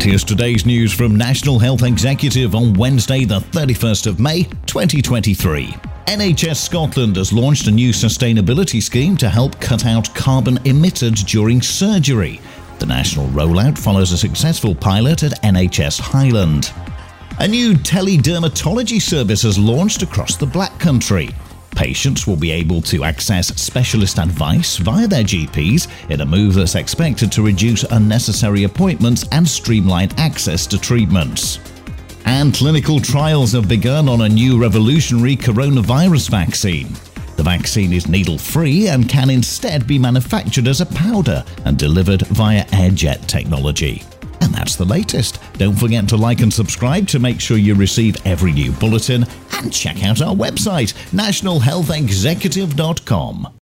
Here's today's news from National Health Executive on Wednesday, the 31st of May, 2023. NHS Scotland has launched a new sustainability scheme to help cut out carbon emitted during surgery. The national rollout follows a successful pilot at NHS Highland. A new teledermatology service has launched across the Black Country. Patients will be able to access specialist advice via their GPs in a move that's expected to reduce unnecessary appointments and streamline access to treatments. And clinical trials have begun on a new revolutionary coronavirus vaccine. The vaccine is needle free and can instead be manufactured as a powder and delivered via airjet technology. That's the latest. Don't forget to like and subscribe to make sure you receive every new bulletin and check out our website, nationalhealthexecutive.com.